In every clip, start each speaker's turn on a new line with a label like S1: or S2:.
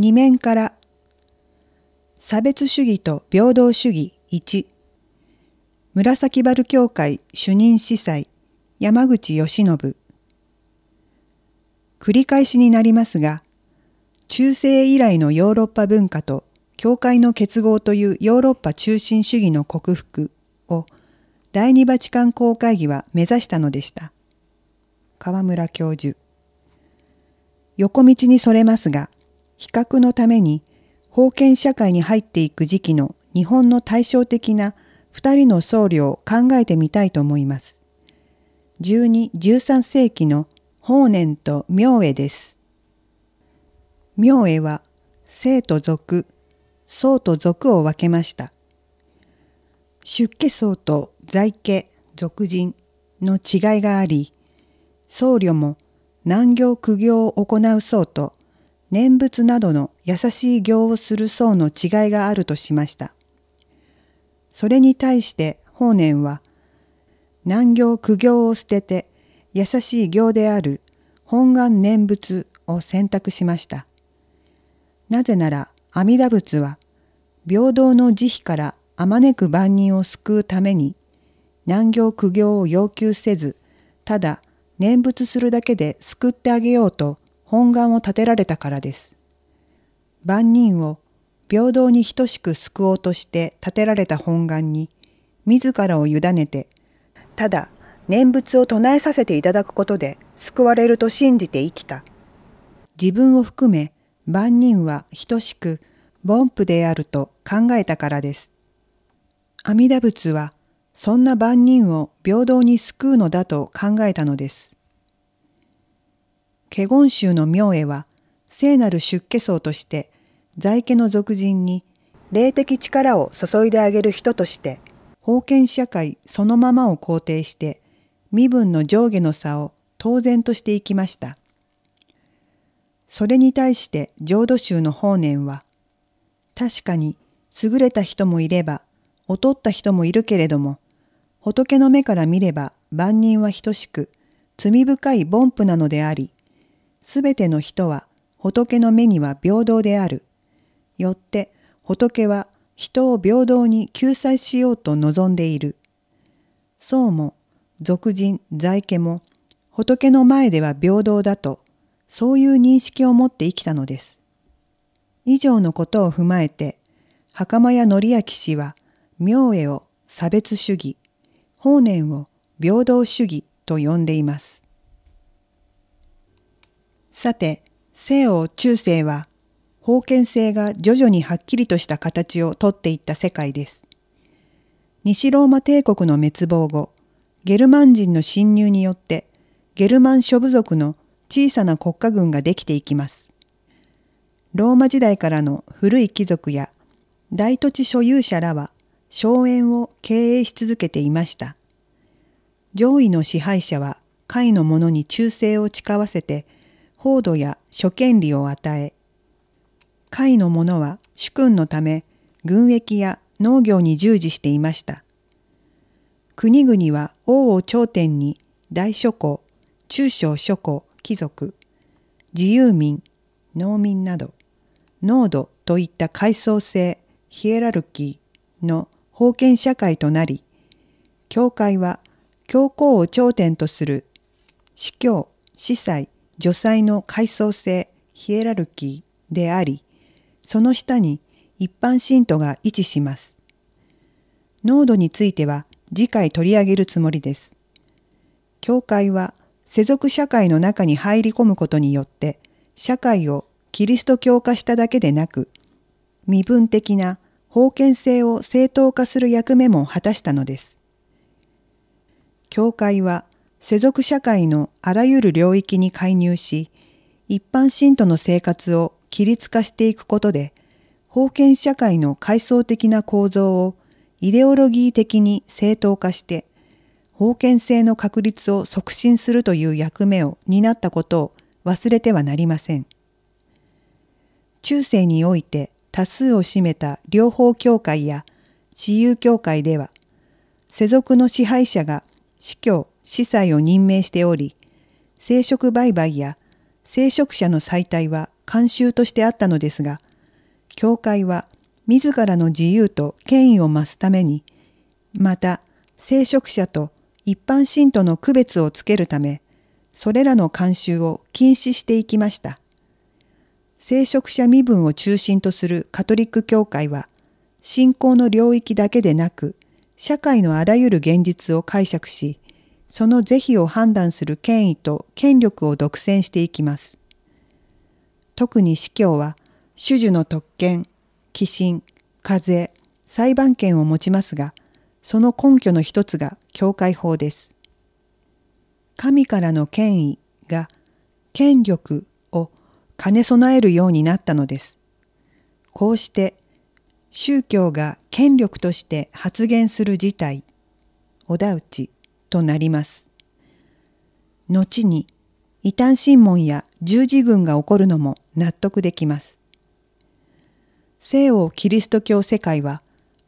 S1: 二面から差別主義と平等主義1紫原教会主任司祭山口義信繰り返しになりますが中世以来のヨーロッパ文化と教会の結合というヨーロッパ中心主義の克服を第二バチカン公会議は目指したのでした。河村教授横道にそれますが、比較のために封建社会に入っていく時期の日本の対照的な二人の僧侶を考えてみたいと思います。12、13世紀の法然と明恵です。明恵は生と俗、僧と俗を分けました。出家僧と在家、俗人の違いがあり、僧侶も難行苦行を行う僧と念仏などの優しい行をする僧の違いがあるとしました。それに対して法然は難行苦行を捨てて優しい行である本願念仏を選択しました。なぜなら阿弥陀仏は平等の慈悲からあまねく万人を救うために難行苦行を要求せずただ念仏するだけで救ってあげようと本願を立てられたからです。万人を平等に等しく救おうとして立てられた本願に自らを委ねてただ念仏を唱えさせていただくことで救われると信じて生きた。自分を含め万人は等しく凡夫であると考えたからです。阿弥陀仏はそんな万人を平等に救うのだと考えたのです。華厳宗の明恵は聖なる出家僧として在家の俗人に霊的力を注いであげる人として封建社会そのままを肯定して身分の上下の差を当然としていきました。それに対して浄土宗の法然は確かに優れた人もいれば劣った人もいるけれども仏の目から見れば万人は等しく罪深い凡夫なのでありすべての人は仏の目には平等である。よって仏は人を平等に救済しようと望んでいる。そうも俗人在家も仏の前では平等だとそういう認識を持って生きたのです。以上のことを踏まえて袴屋則明氏は明恵を差別主義、法然を平等主義と呼んでいます。さて、西欧中世は、封建性が徐々にはっきりとした形をとっていった世界です。西ローマ帝国の滅亡後、ゲルマン人の侵入によって、ゲルマン諸部族の小さな国家軍ができていきます。ローマ時代からの古い貴族や大土地所有者らは荘園を経営し続けていました。上位の支配者は下位の者に忠誠を誓わせて報道や諸権利を与え、下位の者は主君のため軍役や農業に従事していました。国々は王を頂点に大諸侯、中小諸侯、貴族、自由民、農民など、濃度といった階層性、ヒエラルキーの封建社会となり、教会は教皇を頂点とする司教、司祭、女祭の階層性ヒエラルキーであり、その下に一般信徒が位置します。濃度については次回取り上げるつもりです。教会は世俗社会の中に入り込むことによって社会をキリスト教化しただけでなく身分的な封建性を正当化する役目も果たしたのです。教会は世俗社会のあらゆる領域に介入し、一般信徒の生活を規律化していくことで、封建社会の階層的な構造をイデオロギー的に正当化して、封建性の確立を促進するという役目を担ったことを忘れてはなりません。中世において多数を占めた両方教会や私有教会では、世俗の支配者が司教、司祭を任命しており、聖職売買や聖職者の再退は慣習としてあったのですが、教会は自らの自由と権威を増すために、また聖職者と一般信徒の区別をつけるため、それらの慣習を禁止していきました。聖職者身分を中心とするカトリック教会は、信仰の領域だけでなく、社会のあらゆる現実を解釈し、その是非を判断する権威と権力を独占していきます。特に司教は、種々の特権、寄進、課税、裁判権を持ちますが、その根拠の一つが教会法です。神からの権威が権力を兼ね備えるようになったのです。こうして宗教が権力として発言する事態、おだうちとなります。後に異端審問や十字軍が起こるのも納得できます。西欧キリスト教世界は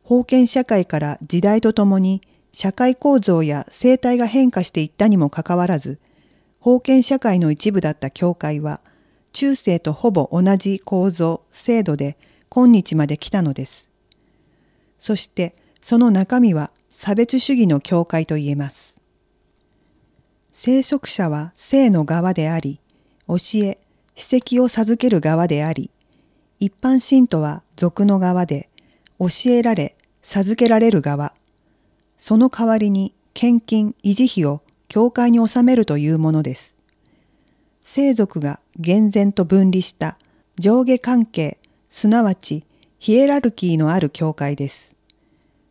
S1: 封建社会から時代とともに社会構造や生態が変化していったにもかかわらず、封建社会の一部だった教会は、中世とほぼ同じ構造、制度で今日まで来たのです。そしてその中身は差別主義の教会と言えます。聖職者は性の側であり、教え、史跡を授ける側であり、一般信徒は俗の側で、教えられ、授けられる側、その代わりに献金維持費を教会に納めるというものです。聖族が厳然と分離した上下関係、すなわちヒエラルキーのある教会です。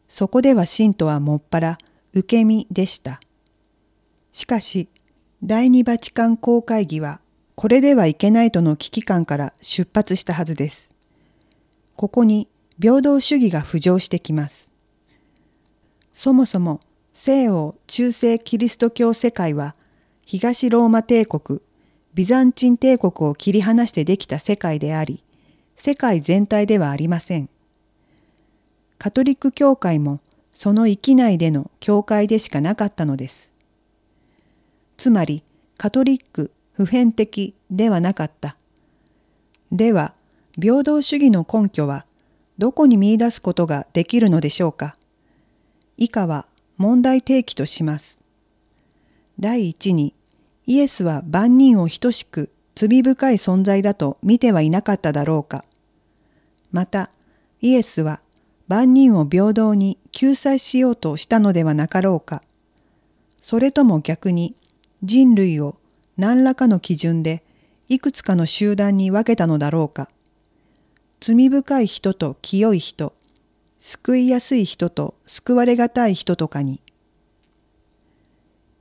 S1: そこでは信徒はもっぱら受け身でした。しかし、第二バチカン公会議はこれではいけないとの危機感から出発したはずです。ここに平等主義が浮上してきます。そもそも西欧中世キリスト教世界は東ローマ帝国、ビザンチン帝国を切り離してできた世界であり、世界全体ではありません。カトリック教会もその域内での教会でしかなかったのです。つまり、カトリック、普遍的ではなかった。では、平等主義の根拠はどこに見出すことができるのでしょうか以下は問題提起とします。第一に、イエスは万人を等しく罪深い存在だと見てはいなかっただろうか。また、イエスは万人を平等に救済しようとしたのではなかろうか。それとも逆に人類を何らかの基準でいくつかの集団に分けたのだろうか。罪深い人と清い人、救いやすい人と救われがたい人とかに。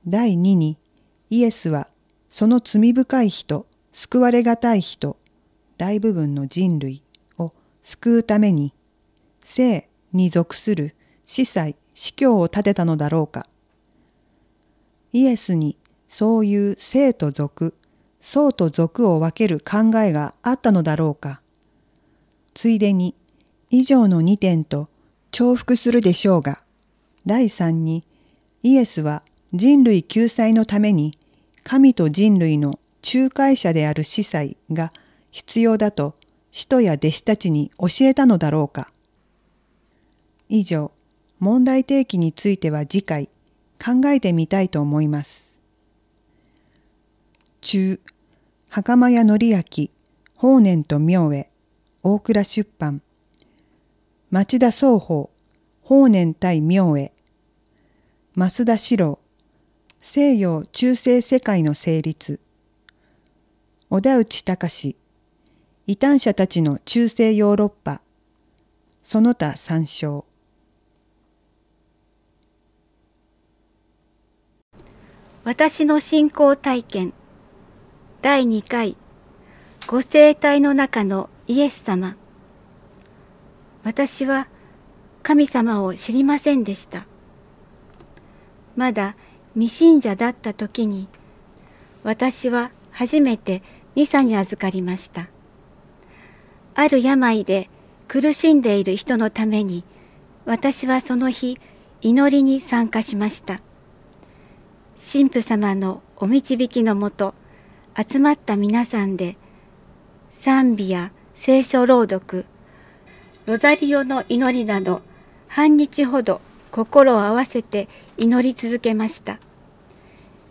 S1: 第二に、イエスはその罪深い人、救われがたい人、大部分の人類を救うために、生に属する司祭、司教を立てたのだろうか。イエスにそういう生と俗、僧と俗を分ける考えがあったのだろうか。ついでに以上の2点と重複するでしょうが、第3にイエスは人類救済のために神と人類の仲介者である司祭が必要だと使徒や弟子たちに教えたのだろうか。以上、問題提起については次回考えてみたいと思います。中、袴屋則明、法然と明恵、大倉出版。町田双方法然対明恵。増田史郎西洋中世世界の成立。小田内隆異端者たちの中世ヨーロッパ。その他参照
S2: 私の信仰体験。第2回。ご生体の中のイエス様。私は神様を知りませんでした。まだ未信者だった時に私は初めてミサに預かりました。ある病で苦しんでいる人のために私はその日祈りに参加しました。神父様のお導きのもと集まった皆さんで賛美や聖書朗読、ロザリオの祈りなど半日ほど心を合わせて祈り続けました。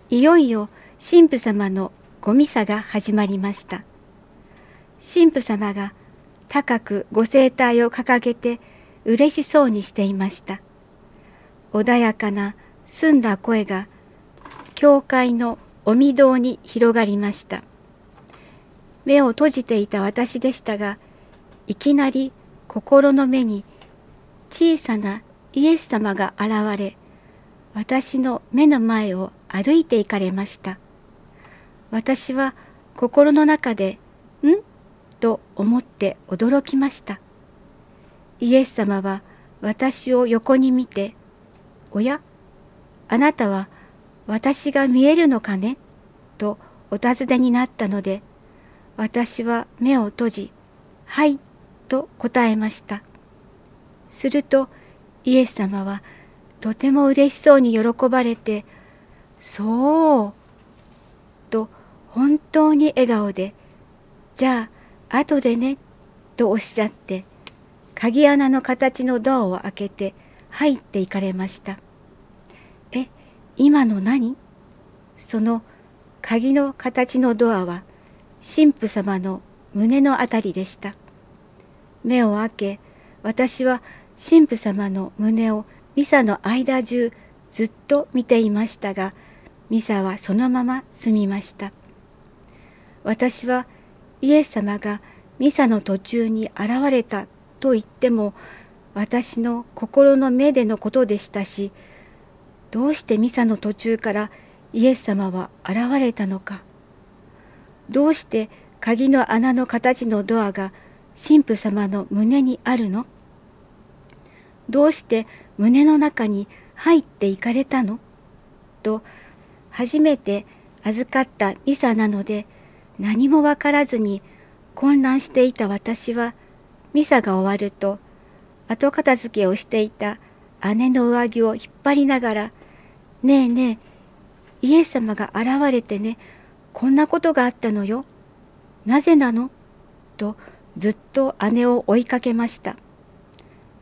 S2: いよいよ神父様のごミサが始まりました。神父様が高くご声帯を掲げて嬉しそうにしていました。穏やかな澄んだ声が教会のお御堂に広がりました。目を閉じていた私でしたが、いきなり心の目に小さなイエス様が現れ、私の目の前を歩いて行かれました。私は心の中で、ん？と思って驚きました。イエス様は私を横に見て、おや、あなたは私が見えるのかね？とお尋ねになったので、私は目を閉じ、はい、と答えました。すると、イエス様はとても嬉しそうに喜ばれて、そう、と本当に笑顔で、じゃあ、後でね、とおっしゃって、鍵穴の形のドアを開けて入って行かれました。今の何？その鍵の形のドアは神父様の胸のあたりでした。目を開け、私は神父様の胸をミサの間中ずっと見ていましたが、ミサはそのまま済みました。私はイエス様がミサの途中に現れたと言っても、私の心の目でのことでしたし、どうしてミサの途中からイエス様は現れたのか。どうして鍵の穴の形のドアが神父様の胸にあるの？どうして胸の中に入っていかれたの？と初めて預かったミサなので何もわからずに混乱していた私はミサが終わると後片付けをしていた姉の上着を引っ張りながら「ねえねえイエス様が現れてねこんなことがあったのよ。なぜなの？とずっと姉を追いかけました。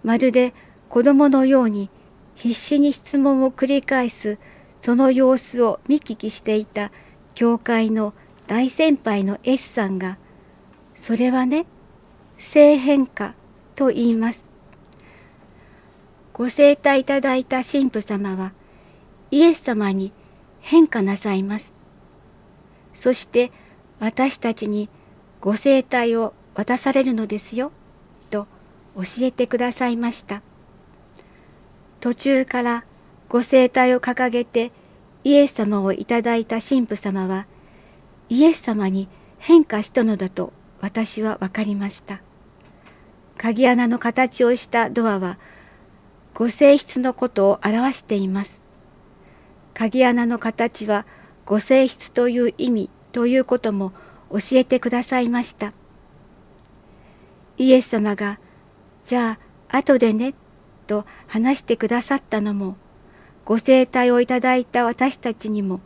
S2: まるで子供のように必死に質問を繰り返すその様子を見聞きしていた教会の大先輩の S さんが、それはね、性変化と言います。ご生体いただいた神父様は、イエス様に変化なさいます。そして私たちにご生体を渡されるのですよ、と教えてくださいました。途中からご生体を掲げてイエス様をいただいた神父様は、イエス様に変化したのだと私は分かりました。鍵穴の形をしたドアは、ご性質のことを表しています。鍵穴の形はご性質という意味ということも教えてくださいました。イエス様が、じゃあ後でね、と話してくださったのも、ご生体をいただいた私たちにも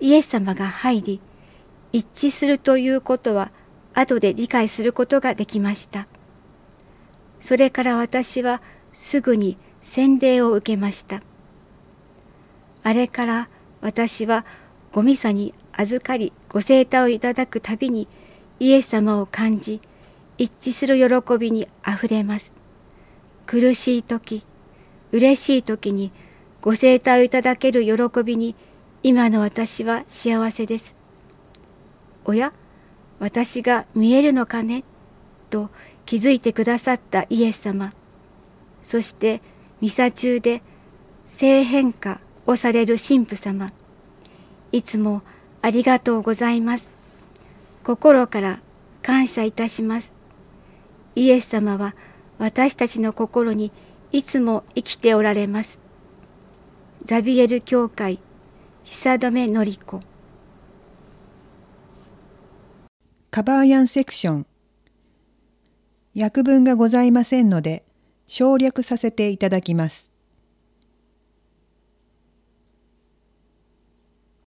S2: イエス様が入り、一致するということは後で理解することができました。それから私はすぐに洗礼を受けました。あれから私はごミサに預かりご聖体をいただくたびにイエス様を感じ一致する喜びにあふれます。苦しい時、嬉しい時にご聖体をいただける喜びに今の私は幸せです。おや、私が見えるのかね？と気づいてくださったイエス様。そしてミサ中で性変化をされる神父様。いつもありがとうございます。心から感謝いたします。イエス様は私たちの心にいつも生きておられます。ザビエル教会久留のり子
S1: カバーヤンセクション訳文がございませんので省略させていただきます。